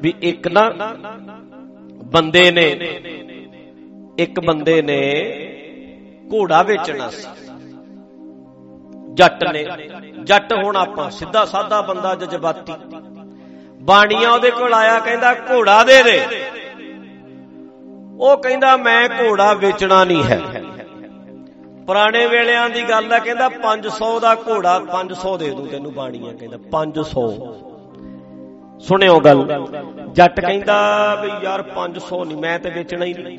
ਵੀ ਇੱਕ ਨਾ ਬੰਦੇ ਨੇ, ਇੱਕ ਬੰਦੇ ਨੇ ਘੋੜਾ ਵੇਚਣਾ ਸੀ। ਜੱਟ ਨੇ, ਜੱਟ ਹੁਣ ਆਪਾਂ ਸਿੱਧਾ ਸਾਦਾ ਬੰਦਾ ਜਜ਼ਬਾਤੀ। ਬਾਣੀਆਂ ਉਹਦੇ ਕੋਲ ਆਇਆ, ਕਹਿੰਦਾ ਘੋੜਾ ਦੇ ਦੇ। ਉਹ ਕਹਿੰਦਾ ਮੈਂ ਘੋੜਾ ਵੇਚਣਾ ਨਹੀਂ ਹੈ। ਪੁਰਾਣੇ ਵੇਲਿਆਂ ਦੀ ਗੱਲ ਹੈ, ਕਹਿੰਦਾ 500 ਦਾ ਘੋੜਾ 500 ਦੇ ਦੂੰ ਤੈਨੂੰ ਬਾਣੀਆਂ, ਕਹਿੰਦਾ 500 ਸੁਣਿਓ ਗੱਲ, ਜੱਟ ਕਹਿੰਦਾ ਵੀ ਯਾਰ 500 ਨਹੀਂ, ਮੈਂ ਤੇ ਵੇਚਣਾ ਹੀ ਨਹੀਂ।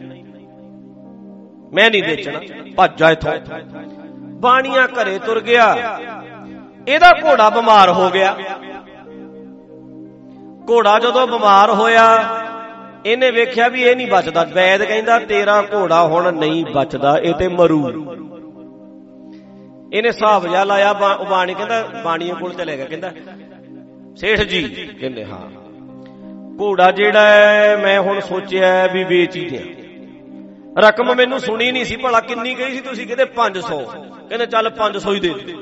ਮੈਂ ਨਹੀਂ ਵੇਚਣਾ, ਭੱਜ ਜਾ ਇਥੋਂ। ਬਾਣੀਆਂ ਘਰੇ ਤੁਰ ਗਿਆ। ਇਹਦਾ ਘੋੜਾ ਬਿਮਾਰ ਹੋ ਗਿਆ। ਘੋੜਾ ਜਦੋਂ ਬਿਮਾਰ ਹੋਇਆ, ਇਹਨੇ ਵੇਖਿਆ ਵੀ ਇਹ ਨਹੀਂ ਬਚਦਾ। ਵੈਦ ਕਹਿੰਦਾ, ਤੇਰਾ ਘੋੜਾ ਹੁਣ ਨਹੀਂ ਬਚਦਾ, ਇਹ ਤੇ ਮਰੂ। ਇਹਨੇ ਹਿਸਾਬ ਜਾ ਲਾਇਆ ਬਾਣੀ ਕਹਿੰਦਾ ਬਾਣੀਏ ਕੋਲ ਚਲੇ ਗਿਆ, ਕਹਿੰਦਾ ਸੇਠ ਜੀ ਕਹਿੰਦੇ, ਹਾਂ। ਘੋੜਾ ਜਿਹੜਾ ਹੈ, ਮੈਂ ਹੁਣ ਸੋਚਿਆ ਵੀ ਵੇਚ ਹੀ ਦਿਆਂ। ਰਕਮ ਮੈਨੂੰ ਸੁਣੀ ਨਹੀਂ ਸੀ, ਭਲਾ ਕਿੰਨੀ ਗਈ ਸੀ ਤੁਸੀਂ ਕਹਿੰਦੇ 500 ਕਹਿੰਦੇ, ਚੱਲ 500 ਹੀ ਦੇ ਦੇ।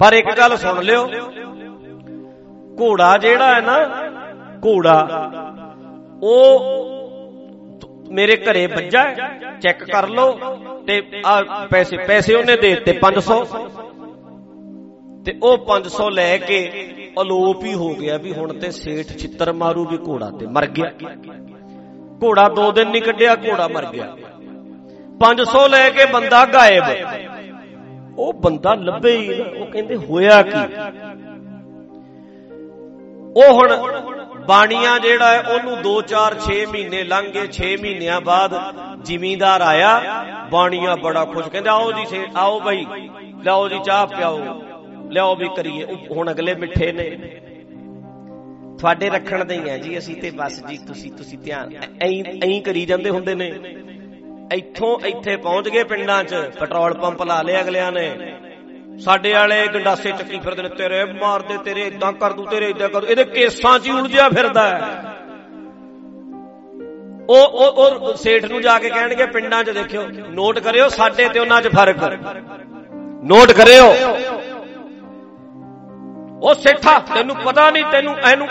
ਪਰ ਇੱਕ ਗੱਲ ਸੁਣ ਲਿਓ, ਘੋੜਾ ਜਿਹੜਾ ਹੈ ਨਾ, ਘੋੜਾ, ਉਹ ਮੇਰੇ ਘਰੇ ਵੱਜਾ, ਚੈੱਕ ਕਰ ਲਓ ਤੇ ਆ ਪੈਸੇ ਪੈਸੇ ਉਹਨੇ ਦੇ ਦਿੱਤੇ 500 ਤੇ ਉਹ 500 ਲੈ ਕੇ ਅਲੋਪ ਹੀ ਹੋ ਗਿਆ ਵੀ ਹੁਣ ਤੇ ਸੇਠ ਛਿੱਤਰ ਮਾਰੂ ਵੀ ਘੋੜਾ ਤੇ ਮਰ ਗਿਆ। ਘੋੜਾ ਦੋ ਦਿਨ ਨਹੀਂ ਕੱਢਿਆ, ਘੋੜਾ ਮਰ ਗਿਆ। 500 ਲੈ ਕੇ ਬੰਦਾ ਗਾਇਬ। ਉਹ ਬੰਦਾ ਲੱਭੇ ਹੀ ਉਹ ਕਹਿੰਦੇ ਹੋਇਆ ਕੀ? ਉਹ ਹੁਣ ਬਾਣੀਆਂ ਜਿਹੜਾ ਹੈ, ਉਹਨੂੰ 2 4 6 ਮਹੀਨੇ ਲੰਘ ਗਏ 6 ਮਹੀਨਿਆਂ ਬਾਅਦ ਜ਼ਿਮੀਂਦਾਰ ਆਇਆ, ਬਾਣੀਆਂ ਬੜਾ ਖੁਸ਼, ਕਹਿੰਦਾ ਆਓ ਜੀ ਸੇ ਆਓ ਭਾਈ ਲਿਆਓ ਜੀ ਚਾਹ ਪਿਆਓ। ਲਿਆਓ ਵੀ ਕਰੀਏ। ਹੁਣ ਅਗਲੇ ਮਿੱਠੇ ਨੇ। ਤੁਹਾਡੇ ਰੱਖਣ ਦੇ ਹੀ ਆ ਜੀ, ਅਸੀਂ ਤੇ ਬਸ ਜੀ, ਤੁਸੀਂ ਤੁਸੀਂ ਧਿਆਨ। ਐਂ ਐਂ ਕਰੀ ਜਾਂਦੇ ਹੁੰਦੇ ਨੇ। ਇੱਥੋਂ ਇੱਥੇ ਪਹੁੰਚ ਗਏ ਪਿੰਡਾਂ 'ਚ। ਪੈਟਰੋਲ ਪੰਪ ਲਾ ਲਿਆ ਅਗਲਿਆਂ ਨੇ। ਸਾਡੇ ਵਾਲੇ ਗੰਡਾਸੇ ਚੱਕੀ ਫਿਰਦੇ ਨੇ। ਤੇਰੇ ਮਾਰਦੇ, ਤੇਰੇ ਇਦਾਂ ਕਰ ਦੂ, ਤੇਰੇ ਇਦਾਂ ਕਰ ਦੂ। ਇਹਦੇ ਕੇਸਾਂ 'ਚ ਹੀ ਉਲਝਿਆ ਫਿਰਦਾ ਉਹ ਉਹ ਉਹ ਸੇਠ ਨੂੰ ਜਾ ਕੇ ਕਹਿਣਗੇ, ਪਿੰਡਾਂ 'ਚ ਦੇਖਿਓ। ਨੋਟ ਕਰਿਓ, ਸਾਡੇ ਤੇ ਉਹਨਾਂ 'ਚ ਫ਼ਰਕ। ਨੋਟ ਕਰਿਓ। ਉਹ ਸੇਠਾ ਤੈਨੂੰ ਪਤਾ ਨਹੀਂ ਤੈਨੂੰ ਐਨੂੰ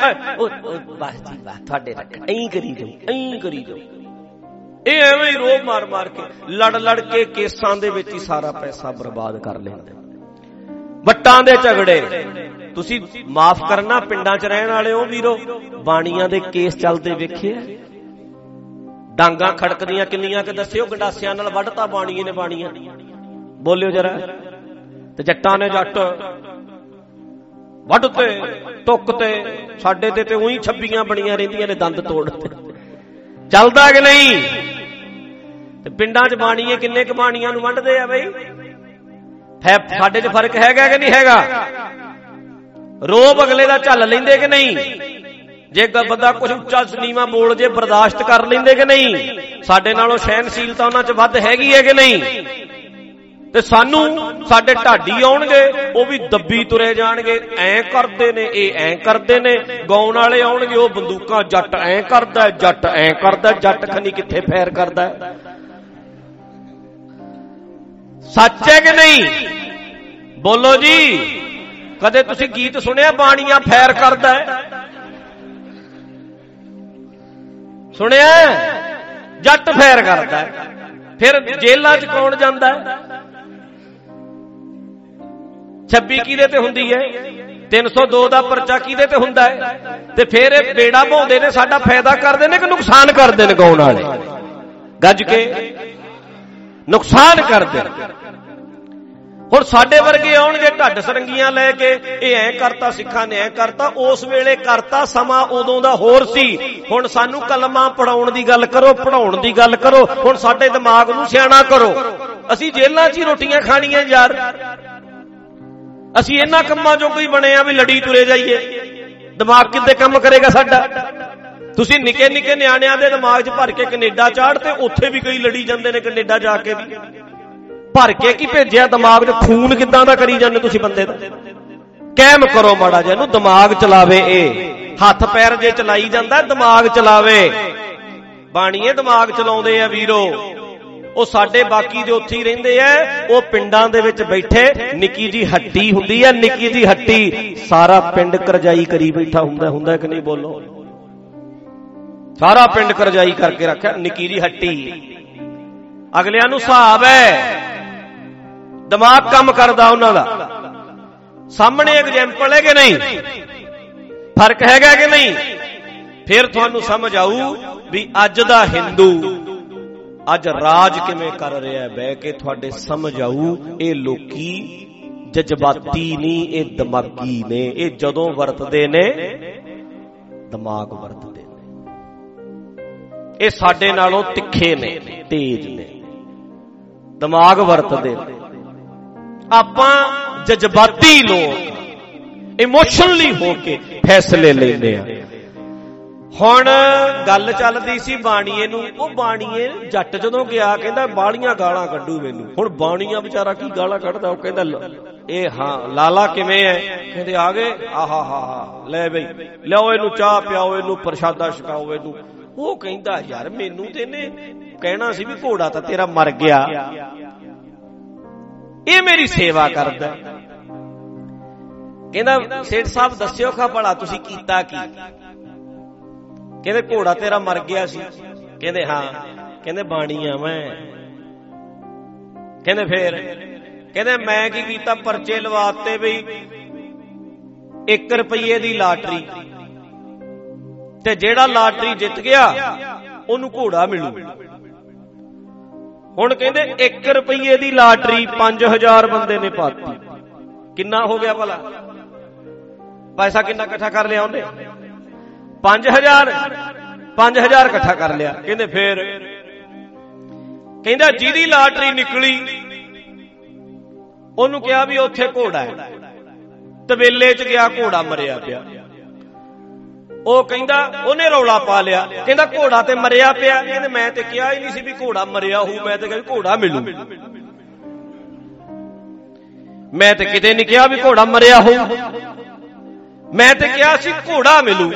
ਬਸ ਜੀ ਬਸ ਤੁਹਾਡੇ ਰੱਖ ਐਂ ਕਰੀ ਜਾਓ ਐਂ ਕਰੀ ਜਾਓ। ਇਹ ਐਵੇਂ ਹੀ ਰੋਬ ਮਾਰ ਮਾਰ ਕੇ ਲੜ ਲੜ ਕੇ ਕੇਸਾਂ ਦੇ ਵਿੱਚ ਹੀ ਸਾਰਾ ਪੈਸਾ ਬਰਬਾਦ ਕਰ ਲੈਂਦੇ। ਵੱਟਾਂ ਦੇ ਝਗੜੇ। ਤੁਸੀਂ ਮਾਫ ਕਰਨਾ ਪਿੰਡਾਂ 'ਚ ਰਹਿਣ ਵਾਲੇ ਹੋ ਵੀਰੋ ਬਾਣੀਆਂ ਦੇ ਕੇਸ ਚੱਲਦੇ ਵੇਖਿਆ ਡਾਂਗਾ ਖੜਕਦੀਆਂ ਕਿੰਨੀਆਂ ਕਿ ਦੱਸਿਓ ਗੰਡਾਸਿਆਂ ਨਾਲ ਵੱਢਤਾ ਬਾਣੀਏ ਨੇ ਬਾਣੀਆਂ। ਬੋਲਿਓ ਜਰਾ। ਤੇ ਜੱਟਾਂ ਨੇ ਜੱਟ ਵੱਢ ਤੇ ਟੁੱਕ ਤੇ ਸਾਡੇ ਤੇ ਤੇ ਉਹੀ ਛੱਬੀਆਂ ਬਣੀਆਂ ਰਹਿੰਦੀਆਂ ਨੇ ਦੰਦ ਤੋੜ ਤੇ। ਚੱਲਦਾ ਕਿ ਨਹੀਂ? ਤੇ ਪਿੰਡਾਂ 'ਚ ਬਾਣੀਏ ਕਿੰਨੇ ਕ ਬਾਣੀਆਂ ਨੂੰ ਵੰਡਦੇ ਆ ਬਈ? ਹੈ ਸਾਡੇ 'ਚ ਫ਼ਰਕ ਹੈਗਾ ਕਿ ਨਹੀਂ ਹੈਗਾ? ਰੋਬ ਅਗਲੇ ਦਾ ਝੱਲ ਲੈਂਦੇ ਕਿ ਨਹੀਂ? ਜੇ ਬੰਦਾ ਕੁਝ ਉੱਚਾ ਨੀਵਾ ਬੋਲ ਜੇ ਬਰਦਾਸ਼ਤ ਕਰ ਲੈਂਦੇ ਕਿ ਨਹੀਂ? ਸਾਡੇ ਨਾਲੋਂ ਸਹਿਨਸ਼ੀਲਤਾ ਉਹਨਾਂ 'ਚ ਵੱਧ ਹੈਗੀ ਹੈ ਕਿ ਨਹੀਂ? ਤੇ ਸਾਨੂੰ ਸਾਡੇ ਢਾਡੀ ਆਉਣਗੇ, ਉਹ ਵੀ ਦੱਬੀ ਤੁਰੇ ਜਾਣਗੇ। ਐਂ ਕਰਦੇ ਨੇ, ਇਹ ਐਂ ਕਰਦੇ ਨੇ। ਗਾਉਣ ਵਾਲੇ ਆਉਣਗੇ, ਉਹ ਬੰਦੂਕਾਂ ਜੱਟ ਐਂ ਕਰਦਾ, ਜੱਟ ਐਂ ਕਰਦਾ, ਜੱਟ ਖਨੀ ਕਿੱਥੇ ਫੈਰ ਕਰਦਾ? ਸੱਚ ਹੈ ਕਿ ਨਹੀਂ? ਬੋਲੋ ਜੀ। ਕਦੇ ਤੁਸੀਂ ਗੀਤ ਸੁਣਿਆ, ਬਾਣੀਆਂ ਫੈਰ ਕਰਦਾ ਸੁਣਿਆ? ਜੱਟ ਫੈਰ ਕਰਦਾ ਫਿਰ ਜੇਲਾਂ 'ਚ ਕੌਣ ਜਾਂਦਾ 26 ਕਿਹਦੇ ਤੇ ਹੁੰਦੀ ਹੈ? 302 ਦਾ ਪਰਚਾ ਕਿਹਦੇ ਤੇ ਹੁੰਦਾ ਹੈ? ਤੇ ਫਿਰ ਇਹ ਬੇੜਾ ਭਾਉਂਦੇ ਨੇ, ਸਾਡਾ ਫਾਇਦਾ ਕਰਦੇ ਨੇ ਕਿ ਨੁਕਸਾਨ ਕਰਦੇ ਨੇ ਗਾਉਣ ਵਾਲੇ? ਗੱਜ ਕੇ। ਨੁਕਸਾਨ ਕਰਦੇ ਹੁਣ ਸਾਡੇ ਵਰਗੇ ਆਉਣਗੇ ਢੱਡ ਸਰੰਗੀਆਂ ਲੈ ਕੇ, ਇਹ ਐ ਕਰਤਾ ਸਿੱਖਾਂ ਨੇ ਐ ਕਰਤਾ, ਉਸ ਵੇਲੇ ਕਰਤਾ ਸਮਾਂ ਉਦੋਂ ਦਾ ਹੋਰ ਸੀ। ਹੁਣ ਸਾਨੂੰ ਕਲਮਾ ਪੜਾਉਣ ਦੀ ਗੱਲ ਕਰੋ ਪੜਾਉਣ ਦੀ ਗੱਲ ਕਰੋ, ਹੁਣ ਸਾਡੇ ਦਿਮਾਗ ਨੂੰ ਸਿਆਣਾ ਕਰੋ। ਅਸੀਂ ਜੇਲ੍ਹਾਂ 'ਚ ਹੀ ਰੋਟੀਆਂ ਖਾਣੀਆਂ ਯਾਰ। ਅਸੀਂ ਇਹਨਾਂ ਕੰਮਾਂ ਚੋਂ ਕੋਈ ਬਣੇ ਆ ਵੀ ਲੜੀ ਤੁਰੇ ਜਾਈਏ। ਦਿਮਾਗ ਕਿੱਦੇ ਕੰਮ ਕਰੇਗਾ ਸਾਡਾ? ਤੁਸੀਂ ਨਿੱਕੇ ਨਿੱਕੇ ਨਿਆਣਿਆਂ ਦੇ ਦਿਮਾਗ 'ਚ ਭਰ ਕੇ ਕੈਨੇਡਾ ਚਾੜ ਤੇ ਉੱਥੇ ਵੀ ਕਈ ਲੜੀ ਜਾਂਦੇ ਨੇ ਕੈਨੇਡਾ ਜਾ ਕੇ ਵੀ। ਭਰ ਕੇ ਕੀ ਭੇਜਿਆ ਦਿਮਾਗ 'ਚ? ਖੂਨ ਕਿੱਦਾਂ ਦਾ ਕਰੀ ਜਾਂਦੇ ਤੁਸੀਂ ਬੰਦੇ ਦਾ? ਕਹਿਮ ਕਰੋ ਮਾੜਾ ਜਿਹਾ, ਇਹਨੂੰ ਦਿਮਾਗ ਚਲਾਵੇ ਇਹ। ਹੱਥ ਪੈਰ ਜੇ ਚਲਾਈ ਜਾਂਦਾ, ਦਿਮਾਗ ਚਲਾਵੇ। ਬਾਣੀਏ ਦਿਮਾਗ ਚਲਾਉਂਦੇ ਆ ਵੀਰੋ। ਉਹ ਸਾਡੇ ਬਾਕੀ ਦੇ ਉੱਥੇ ਹੀ ਰਹਿੰਦੇ ਐ ਉਹ ਪਿੰਡਾਂ ਦੇ ਵਿੱਚ ਬੈਠੇ, ਨਿੱਕੀ ਜੀ ਹੱਟੀ ਹੁੰਦੀ ਐ ਨਿੱਕੀ ਜੀ ਹੱਟੀ, ਸਾਰਾ ਪਿੰਡ ਕਰਜਾਈ ਕਰੀ ਬੈਠਾ ਹੁੰਦਾ ਹੁੰਦਾ ਕਿ ਨਹੀਂ ਬੋਲੋ? ਸਾਰਾ ਪਿੰਡ ਕਰਜਾਈ ਕਰਕੇ ਰੱਖਿਆ, ਨਿੱਕੀ ਜੀ ਹੱਟੀ। ਅਗਲਿਆਂ ਨੂੰ ਹਿਸਾਬ ਹੈ, ਦਿਮਾਗ ਕੰਮ ਕਰਦਾ ਉਹਨਾਂ ਦਾ। ਸਾਹਮਣੇ ਐਗਜ਼ਾਮਪਲ ਹੈ ਕਿ ਨਹੀਂ? ਫ਼ਰਕ ਹੈਗਾ ਕਿ ਨਹੀਂ? ਫਿਰ ਤੁਹਾਨੂੰ ਸਮਝ ਆਊ ਵੀ ਅੱਜ ਦਾ ਹਿੰਦੂ ਅੱਜ ਰਾਜ ਕਿਵੇਂ ਕਰ ਰਿਹਾ ਹੈ? ਬਹਿ ਕੇ ਤੁਹਾਡੇ ਸਮਝ ਆਊ, ਇਹ ਲੋਕੀ ਜਜ਼ਬਾਤੀ ਨਹੀਂ, ਇਹ ਦਿਮਾਗੀ ਨੇ। ਇਹ ਜਦੋਂ ਵਰਤਦੇ ਨੇ, ਦਿਮਾਗ ਵਰਤਦੇ ਨੇ। ਇਹ ਸਾਡੇ ਨਾਲੋਂ ਤਿੱਖੇ ਨੇ, ਤੇਜ਼ ਨੇ। ਦਿਮਾਗ ਵਰਤਦੇ ਨੇ। ਆਪਾਂ ਜਜ਼ਬਾਤੀ ਲੋਕ, ਇਮੋਸ਼ਨਲੀ ਹੋ ਕੇ ਫੈਸਲੇ ਲੈਂਦੇ ਆ। ਹੁਣ ਗੱਲ ਚੱਲਦੀ ਸੀ ਬਾਣੀਏ ਨੂੰ। ਉਹ ਬਾਣੀਏ ਜੱਟ ਜਦੋਂ ਗਿਆ, ਕਹਿੰਦਾ ਬਾਲੀਆਂ ਗਾਲਾਂ ਕੱਢੂ ਮੈਨੂੰ। ਹੁਣ ਬਾਣੀਆ ਵਿਚਾਰਾ ਕੀ ਗਾਲਾਂ ਕੱਢਦਾ, ਉਹ ਕਹਿੰਦਾ ਇਹ ਹਾਂ, ਲਾਲਾ ਕਿਵੇਂ ਐ? ਕਹਿੰਦੇ ਆ ਗਏ? ਆਹਾ, ਹਾ ਹਾ। ਲੈ ਬਈ, ਲਿਆਓ ਇਹਨੂੰ ਚਾਹ ਪਿਆਓ, ਇਹਨੂੰ ਪ੍ਰਸ਼ਾਦਾ ਛਕਾਓ, ਇਹਨੂੰ। ਉਹ ਕਹਿੰਦਾ, ਯਾਰ ਮੈਨੂੰ ਤੇ ਨੇ ਕਹਿਣਾ ਸੀ ਵੀ ਘੋੜਾ ਤਾਂ ਤੇਰਾ ਮਰ ਗਿਆ। ਇਹ ਮੇਰੀ ਸੇਵਾ ਕਰਦਾ ਕਹਿੰਦਾ, ਸੇਠ ਸਾਹਿਬ, ਦੱਸਿਓ ਖਾ ਭਲਾ ਤੁਸੀਂ ਕੀਤਾ ਕੀ? ਕਹਿੰਦੇ ਘੋੜਾ ਤੇਰਾ ਮਰ ਗਿਆ ਸੀ। ਕਹਿੰਦੇ ਹਾਂ। ਕਹਿੰਦੇ ਬਾਣੀ ਆ ਮੈਂ। ਕਹਿੰਦੇ ਫੇਰ। ਕਹਿੰਦੇ ਮੈਂ ਕੀ ਕੀਤਾ? ਪਰਚੇ ਲਵਾਤੇ ਬਈ 1 ਰੁਪਏ ਦੀ ਲਾਟਰੀ। ਤੇ ਜਿਹੜਾ ਲਾਟਰੀ ਜਿੱਤ ਗਿਆ, ਉਹਨੂੰ ਘੋੜਾ ਮਿਲੂ। ਹੁਣ ਕਹਿੰਦੇ 1 ਰੁਪਏ ਦੀ ਲਾਟਰੀ 5000 ਬੰਦੇ ਨੇ ਪਾਤੀ। ਕਿੰਨਾ ਹੋ ਗਿਆ ਭਲਾ? ਪੈਸਾ ਕਿੰਨਾ ਇਕੱਠਾ ਕਰ ਲਿਆ ਉਹਨੇ? 5000 5000 ਇਕੱਠਾ ਕਰ ਲਿਆ। ਕਹਿੰਦੇ ਫੇਰ। ਕਹਿੰਦਾ ਜਿਹਦੀ ਲਾਟਰੀ ਨਿਕਲੀ, ਉਹਨੂੰ ਕਿਹਾ ਵੀ ਉੱਥੇ ਘੋੜਾ ਹੈ। ਤਵੇਲੇ 'ਚ ਗਿਆ, ਘੋੜਾ ਮਰਿਆ ਪਿਆ। ਉਹ ਕਹਿੰਦਾ, ਉਹਨੇ ਰੌਲਾ ਪਾ ਲਿਆ। ਕਹਿੰਦਾ ਘੋੜਾ ਤੇ ਮਰਿਆ ਪਿਆ। ਕਹਿੰਦੇ ਮੈਂ ਤੇ ਕਿਹਾ ਹੀ ਨਹੀਂ ਸੀ ਵੀ ਘੋੜਾ ਮਰਿਆ ਹੋਊ। ਮੈਂ ਤੇ ਕਿਹਾ ਘੋੜਾ ਮਿਲੂ। ਮੈਂ ਤੇ ਕਿਤੇ ਨਹੀਂ ਕਿਹਾ ਵੀ ਘੋੜਾ ਮਰਿਆ ਹੋਊ। ਮੈਂ ਤੇ ਕਿਹਾ ਸੀ ਘੋੜਾ ਮਿਲੂ।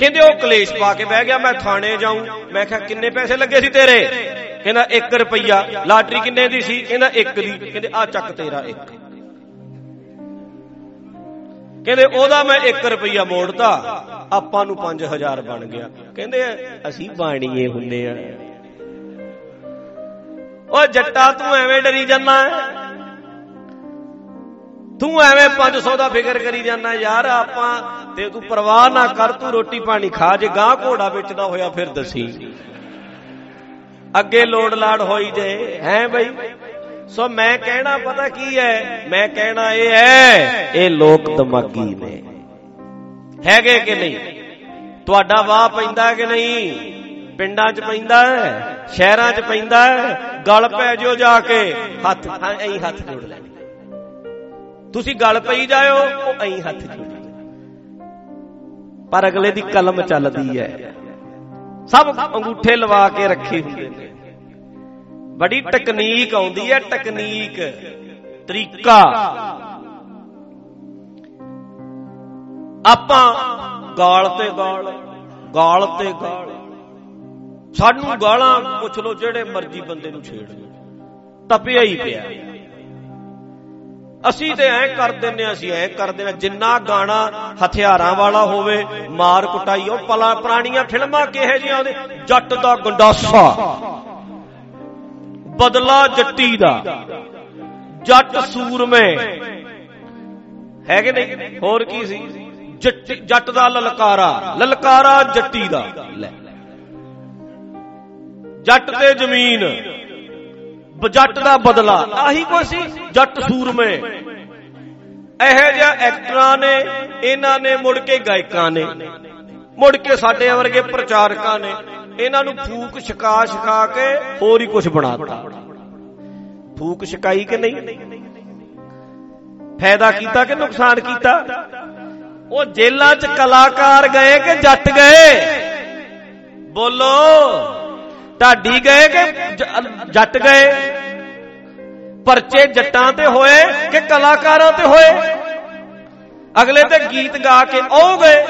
ਕਹਿੰਦੇ ਉਹ ਕਲੇਸ਼ ਪਾ ਕੇ ਬਹਿ ਗਿਆ, ਮੈਂ ਥਾਣੇ ਜਾਊਂ। ਮੈਂ ਕਿਹਾ, ਕਿੰਨੇ ਪੈਸੇ ਲੱਗੇ ਸੀ ਤੇਰੇ? ਕਹਿੰਦਾ 1 ਰੁਪਈਆ। ਲਾਟਰੀ ਕਿੰਨੇ ਦੀ ਸੀ? ਕਹਿੰਦਾ 1 ਦੀ। ਕਹਿੰਦੇ ਆ ਚੱਕ ਤੇਰਾ 1 ਕਹਿੰਦੇ, ਉਹਦਾ ਮੈਂ 1 ਰੁਪਈਆ ਮੋੜਤਾ। ਆਪਾਂ ਨੂੰ 5000 ਬਣ ਗਿਆ। ਕਹਿੰਦੇ, ਅਸੀਂ ਬਾਣੀਏ ਹੁੰਨੇ ਆ। ਓ ਜੱਟਾ, ਤੂੰ ਐਵੇਂ ਡਰੀ ਜਾਂਦਾ ਤੂੰ ਐਵੇਂ 500 ਦਾ ਫਿਕਰ ਕਰੀ ਜਾਂਦਾ, ਯਾਰ ਆਪਾਂ ਤੇ ਤੂੰ ਪਰਵਾਹ ਨਾ ਕਰ, ਤੂੰ ਰੋਟੀ ਪਾਣੀ ਖਾ, ਜੇ ਗਾਂ ਘੋੜਾ ਵੇਚਦਾ ਹੋਇਆ ਫਿਰ ਦਸੀ। ਅੱਗੇ ਲੋੜ ਲਾੜ ਹੋਈ ਜੇ, ਹੈ ਬਈ? ਸੋ ਮੈਂ ਕਹਿਣਾ ਪਤਾ ਕੀ ਹੈ ਮੈਂ ਕਹਿਣਾ ਇਹ ਹੈ ਇਹ ਲੋਕ ਦਿਮਾਗੀ ਨੇ। ਹੈਗੇ ਕਿ ਨਹੀਂ? ਤੁਹਾਡਾ ਵਾਹ ਪੈਂਦਾ ਕਿ ਨਹੀਂ? ਪਿੰਡਾਂ 'ਚ ਪੈਂਦਾ ਹੈ ਸ਼ਹਿਰਾਂ 'ਚ ਪੈਂਦਾ ਹੈ ਗਲ ਪੈ ਜਿਓ ਜਾ ਕੇ, ਹੱਥ ਐਂ ਹੱਥ ਜੋੜ ਲੈ ਤੁਸੀਂ ਗਲ ਪਈ ਜਾਇਓ, ਉਹ ਐਂ ਹੱਥ ਜੋੜੀ ਪਰ ਅਗਲੇ ਦੀ ਕਲਮ ਚੱਲਦੀ ਹੈ ਸਭ ਅੰਗੂਠੇ ਲਵਾ ਕੇ ਰੱਖੇ ਹੁੰਦੇ ਨੇ। ਬੜੀ ਟੈਕਨੀਕ ਆਉਂਦੀ ਹੈ ਟੈਕਨੀਕ ਤਰੀਕਾ। ਆਪਾਂ ਗਾਲ ਤੇ ਗਾਲ ਗਾਲ ਤੇ ਗਾਲ। ਸਾਨੂੰ ਗਾਲਾਂ ਪੁੱਛ ਲੋ ਜਿਹੜੇ ਮਰਜ਼ੀ ਬੰਦੇ ਨੂੰ ਛੇੜ ਲੋ ਤਪਿਆ ਹੀ ਪਿਆ। ਅਸੀਂ ਤੇ ਐ ਕਰ ਦਿੰਨੇ ਅਸੀਂ ਐ ਕਰ ਦਿੰਨੇ ਜਿੰਨਾ ਗਾਣਾ ਹਥਿਆਰਾਂ ਵਾਲਾ ਹੋਵੇ, ਮਾਰ ਕੁਟਾਈ, ਉਹ ਪਲਾ ਪੁਰਾਣੀਆਂ ਫਿਲਮਾਂ ਕਿਹੇ ਜੀਆਂ ਉਹਦੇ ਜੱਟ ਦਾ ਗੰਡਾਸਾ। ਬਦਲਾ ਜੱਟੀ ਦਾ। ਜੱਟ ਸੂਰਮੇ। ਹੈਗੇ ਨਹੀਂ? ਹੋਰ ਕੀ ਸੀ? ਜੱਟ ਦਾ ਲਲਕਾਰਾ। ਲਲਕਾਰਾ ਜੱਟੀ ਦਾ। ਲੈ। ਜੱਟ ਤੇ ਜ਼ਮੀਨ। ਜੱਟ ਦਾ ਬਦਲਾ। ਆਹੀ ਕੋਈ ਸੀ, ਜੱਟ ਸੂਰਮੇ। ਇਹੋ ਜਿਹਾ ਐਕਟਰਾਂ ਨੇ, ਇਹਨਾਂ ਨੇ ਮੁੜ ਕੇ ਗਾਇਕਾਂ ਨੇ, ਮੁੜ ਕੇ ਸਾਡੇ ਵਰਗੇ ਪ੍ਰਚਾਰਕਾਂ ਨੇ, ਇਹਨਾਂ ਨੂੰ ਫੂਕ ਛਕਾ ਛਕਾ ਕੇ ਹੋਰ ਹੀ ਕੁਝ ਬਣਾਤਾ ਫੂਕ ਛਕਾਈ ਕਿ ਨਹੀਂ? ਫਾਇਦਾ ਕੀਤਾ ਕਿ ਨੁਕਸਾਨ ਕੀਤਾ? ਉਹ ਜੇਲਾਂ 'ਚ ਕਲਾਕਾਰ ਗਏ ਕਿ ਜੱਟ ਗਏ? ਬੋਲੋ, ਢਾਡੀ ਗਏ ਕਿ ਜੱਟ ਗਏ? ਪਰਚੇ ਜੱਟਾਂ ਤੇ ਹੋਏ ਕਿ ਕਲਾਕਾਰਾਂ ਤੇ ਹੋਏ? ਅਗਲੇ ਤੇ ਗੀਤ ਗਾ ਕੇ ਆਉ ਗਏ।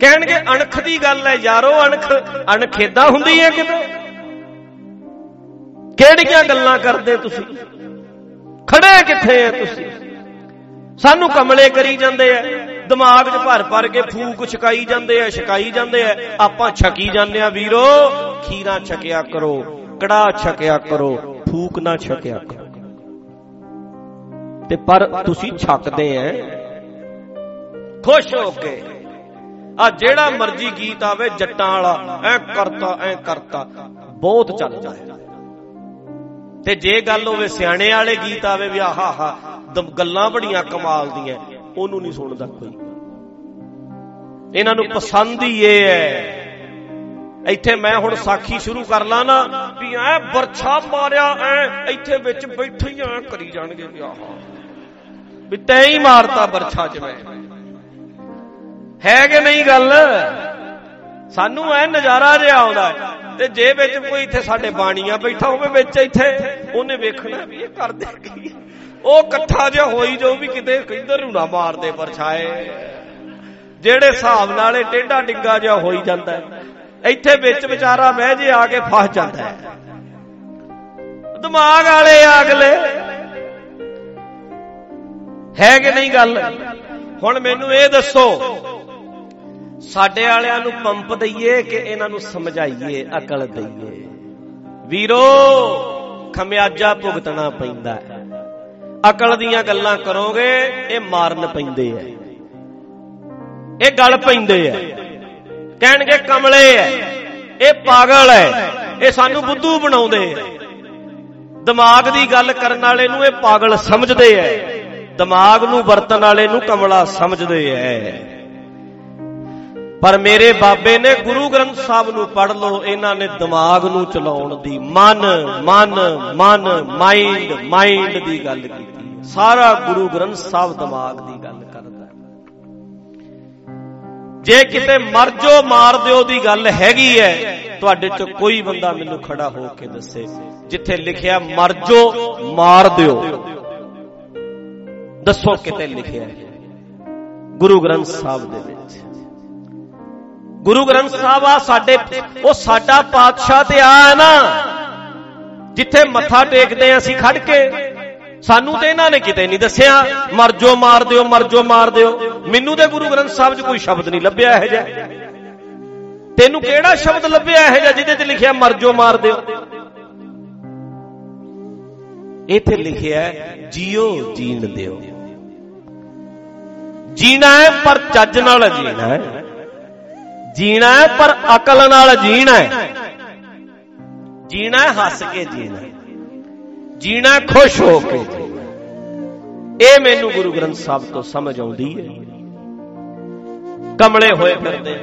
ਕਹਿਣਗੇ, ਅਣਖ ਦੀ ਗੱਲ ਹੈ ਯਾਰੋ, ਅਣਖ ਅਣਖੇਦਾ ਹੁੰਦੀ ਹੈ ਕਿਤੇ? ਕਿਹੜੀਆਂ ਗੱਲਾਂ ਕਰਦੇ ਤੁਸੀਂ? ਖੜੇ ਕਿੱਥੇ ਆ ਤੁਸੀਂ? ਸਾਨੂੰ ਕਮਲੇ ਕਰੀ ਜਾਂਦੇ ਆ। ਦਿਮਾਗ 'ਚ ਭਰ ਭਰ ਕੇ ਫੂਕ ਛਕਾਈ ਜਾਂਦੇ ਆ, ਛਕਾਈ ਜਾਂਦੇ ਆ। ਆਪਾਂ ਛਕੀ ਜਾਂਦੇ ਆ, ਵੀਰੋ। ਖੀਰਾ ਛਕਿਆ ਕਰੋ ਕੜਾ ਛਕਿਆ ਕਰੋ। ਫੂਕ ਨਾ ਛਕਿਆ ਕਰੋ। ਤੇ ਪਰ ਤੁਸੀਂ ਛਕਦੇ ਐ। ਖੁਸ਼ ਹੋ ਕੇ। ਆ ਜਿਹੜਾ ਮਰਜ਼ੀ ਗੀਤ ਆਵੇ, ਜੱਟਾਂ ਵਾਲਾ, ਐ ਕਰਤਾ ਐ ਕਰਤਾ, ਬਹੁਤ ਚੱਲਦਾ ਹੈ ਤੇ ਜੇ ਗੱਲ ਹੋਵੇ ਸਿਆਣੇ ਵਾਲੇ ਗੀਤ ਆਵੇ ਵੀ ਆਹਾ ਹਾ ਗੱਲਾਂ ਬੜੀਆਂ ਕਮਾਲ ਦੀਆਂ, ਉਹਨੂੰ ਨਹੀਂ ਸੁਣਦਾ ਕੋਈ। ਇਹਨਾਂ ਨੂੰ ਪਸੰਦ ਹੀ ਇਹ ਹੈ ਇੱਥੇ ਮੈਂ ਹੁਣ ਸਾਖੀ ਸ਼ੁਰੂ ਕਰ ਲਾਂ ਨਾ ਵੀ ਐ ਵਰਛਾ ਮਾਰਿਆ, ਐ ਇੱਥੇ ਵਿੱਚ ਬੈਠੇ ਹੀ ਐ ਕਰੀ ਜਾਣਗੇ ਵੀ ਆਹਾ। ਵੀ ਤੈਂ ਹੀ ਮਾਰਤਾ ਵਰਛਾ ਜਿਵੇਂ। ਹੈ ਕਿ ਨਹੀਂ ਗੱਲ? ਸਾਨੂੰ ਐ ਨਜ਼ਾਰਾ ਜਿਹਾ ਆਉਂਦਾ ਤੇ ਜੇ ਵਿੱਚ ਕੋਈ ਇੱਥੇ ਸਾਡੇ ਬਾਣੀਆਂ ਬੈਠਾ ਹੋਵੇ ਵਿੱਚ ਇੱਥੇ, ਉਹਨੇ ਵੇਖਣਾ ਵੀ ਇਹ ਕਰਦੇ ਕੀ? ਉਹ ਇਕੱਠਾ ਜਿਹਾ ਹੋਈ ਜੋ ਵੀ ਕਿਤੇ ਕਿੱਧਰ ਨੂੰ ਨਾ ਮਾਰਦੇ ਪਰਛਾਏ ਜਿਹੜੇ ਹਿਸਾਬ ਨਾਲ ਇਹ ਟੇਢਾ ਡਿੱਗਾ ਜਿਹਾ ਹੋਈ ਜਾਂਦਾ ਇੱਥੇ ਵਿੱਚ ਵਿਚਾਰਾ ਬਹਿ ਜੇ, ਆ ਕੇ ਫਸ ਜਾਂਦਾ ਹੈ। ਦਿਮਾਗ ਵਾਲੇ ਅਗਲੇ। ਹੈ ਕਿ ਨਹੀਂ ਗੱਲ? ਹੁਣ ਮੈਨੂੰ ਇਹ ਦੱਸੋ, ਸਾਡੇ ਵਾਲਿਆਂ ਨੂੰ ਪੰਪ ਦਈਏ ਕਿ ਇਹਨਾਂ ਨੂੰ ਸਮਝਾਈਏ, ਅਕਲ ਦਈਏ? ਵੀਰੋ, ਖਮਿਆਜਾ ਭੁਗਤਣਾ ਪੈਂਦਾ ਹੈ। ਅਕਲ ਦੀਆਂ ਗੱਲਾਂ ਕਰੋਗੇ, ਇਹ ਮਾਰਨ ਪੈਂਦੇ ਐ ਇਹ ਗਲ ਪੈਂਦੇ ਐ ਕਹਿਣਗੇ ਕਮਲੇ ਐ। ਇਹ ਪਾਗਲ ਐ। ਇਹ ਸਾਨੂੰ ਬੁੱਧੂ ਬਣਾਉਂਦੇ ਐ। ਦਿਮਾਗ ਦੀ ਗੱਲ ਕਰਨ ਵਾਲੇ ਨੂੰ ਇਹ ਪਾਗਲ ਸਮਝਦੇ ਐ। ਦਿਮਾਗ ਨੂੰ ਵਰਤਣ ਵਾਲੇ ਨੂੰ ਕਮਲਾ ਸਮਝਦੇ ਐ। ਪਰ ਮੇਰੇ ਬਾਬੇ ਨੇ ਗੁਰੂ ਗ੍ਰੰਥ ਸਾਹਿਬ ਨੂੰ ਪੜ੍ਹ ਲਓ, ਇਹਨਾਂ ਨੇ ਦਿਮਾਗ ਨੂੰ ਚਲਾਉਣ ਦੀ ਮਨ ਮਨ ਮਨ ਮਾਈਂਡ ਮਾਈਂਡ ਦੀ ਗੱਲ ਕੀਤੀ। ਸਾਰਾ ਗੁਰੂ ਗ੍ਰੰਥ ਸਾਹਿਬ ਦਿਮਾਗ ਦੀ ਗੱਲ ਕਰਦਾ ਜੇ ਕਿਤੇ ਮਰ ਜੋ, ਮਾਰ ਦਿਓ ਦੀ ਗੱਲ ਹੈਗੀ ਹੈ ਤੁਹਾਡੇ ਚ ਕੋਈ ਬੰਦਾ ਮੈਨੂੰ ਖੜਾ ਹੋ ਕੇ ਦੱਸੇ, ਜਿੱਥੇ ਲਿਖਿਆ ਮਰ ਜੋ, ਮਾਰ ਦਿਓ। ਦੱਸੋ ਕਿਤੇ ਲਿਖਿਆ ਹੈ। ਗੁਰੂ ਗ੍ਰੰਥ ਸਾਹਿਬ ਦੇ ਵਿੱਚ। ਗੁਰੂ ਗ੍ਰੰਥ ਸਾਹਿਬ ਆ ਸਾਡੇ, ਉਹ ਸਾਡਾ ਪਾਤਸ਼ਾਹ ਤੇ ਆ ਹੈ ਨਾ, ਜਿੱਥੇ ਮੱਥਾ ਟੇਕਦੇ ਆ ਅਸੀਂ ਖੜ ਕੇ। ਸਾਨੂੰ ਤੇ ਇਹਨਾਂ ਨੇ ਕਿਤੇ ਨਹੀਂ ਦੱਸਿਆ। ਮਰ ਜੋ ਮਾਰ ਦਿਓ ਮਰ ਜੋ ਮਾਰ ਦਿਓ। ਮੈਨੂੰ ਤੇ ਗੁਰੂ ਗ੍ਰੰਥ ਸਾਹਿਬ 'ਚ ਕੋਈ ਸ਼ਬਦ ਨਹੀਂ ਲੱਭਿਆ ਇਹ ਜਿਹਾ। ਤੈਨੂੰ ਕਿਹੜਾ ਸ਼ਬਦ ਲੱਭਿਆ ਇਹ ਜਿਹਾ ਜਿਹਦੇ 'ਚ ਲਿਖਿਆ ਮਰ ਜੋ ਮਾਰ ਦਿਓ? ਇੱਥੇ ਲਿਖਿਆ ਜੀਓ ਜੀਣ ਦਿਓ। ਜੀਣਾ ਹੈ ਪਰ ਚੱਜ ਨਾਲ ਜੀਣਾ ਹੈ। ਜੀਣਾ ਹੈ ਪਰ ਅਕਲ ਨਾਲ ਜੀਣਾ ਹੈ। ਜੀਣਾ ਹੈ ਹੱਸ ਕੇ ਜੀਣਾ ਜੀਣਾ ਖੁਸ਼ ਹੋ ਕੇ ਜੀਣਾ ਇਹ ਮੈਨੂੰ ਗੁਰੂ ਗ੍ਰੰਥ ਸਾਹਿਬ ਤੋਂ ਸਮਝ ਆਉਂਦੀ ਹੈ। ਕਮਲੇ ਹੋਏ ਫਿਰਦੇ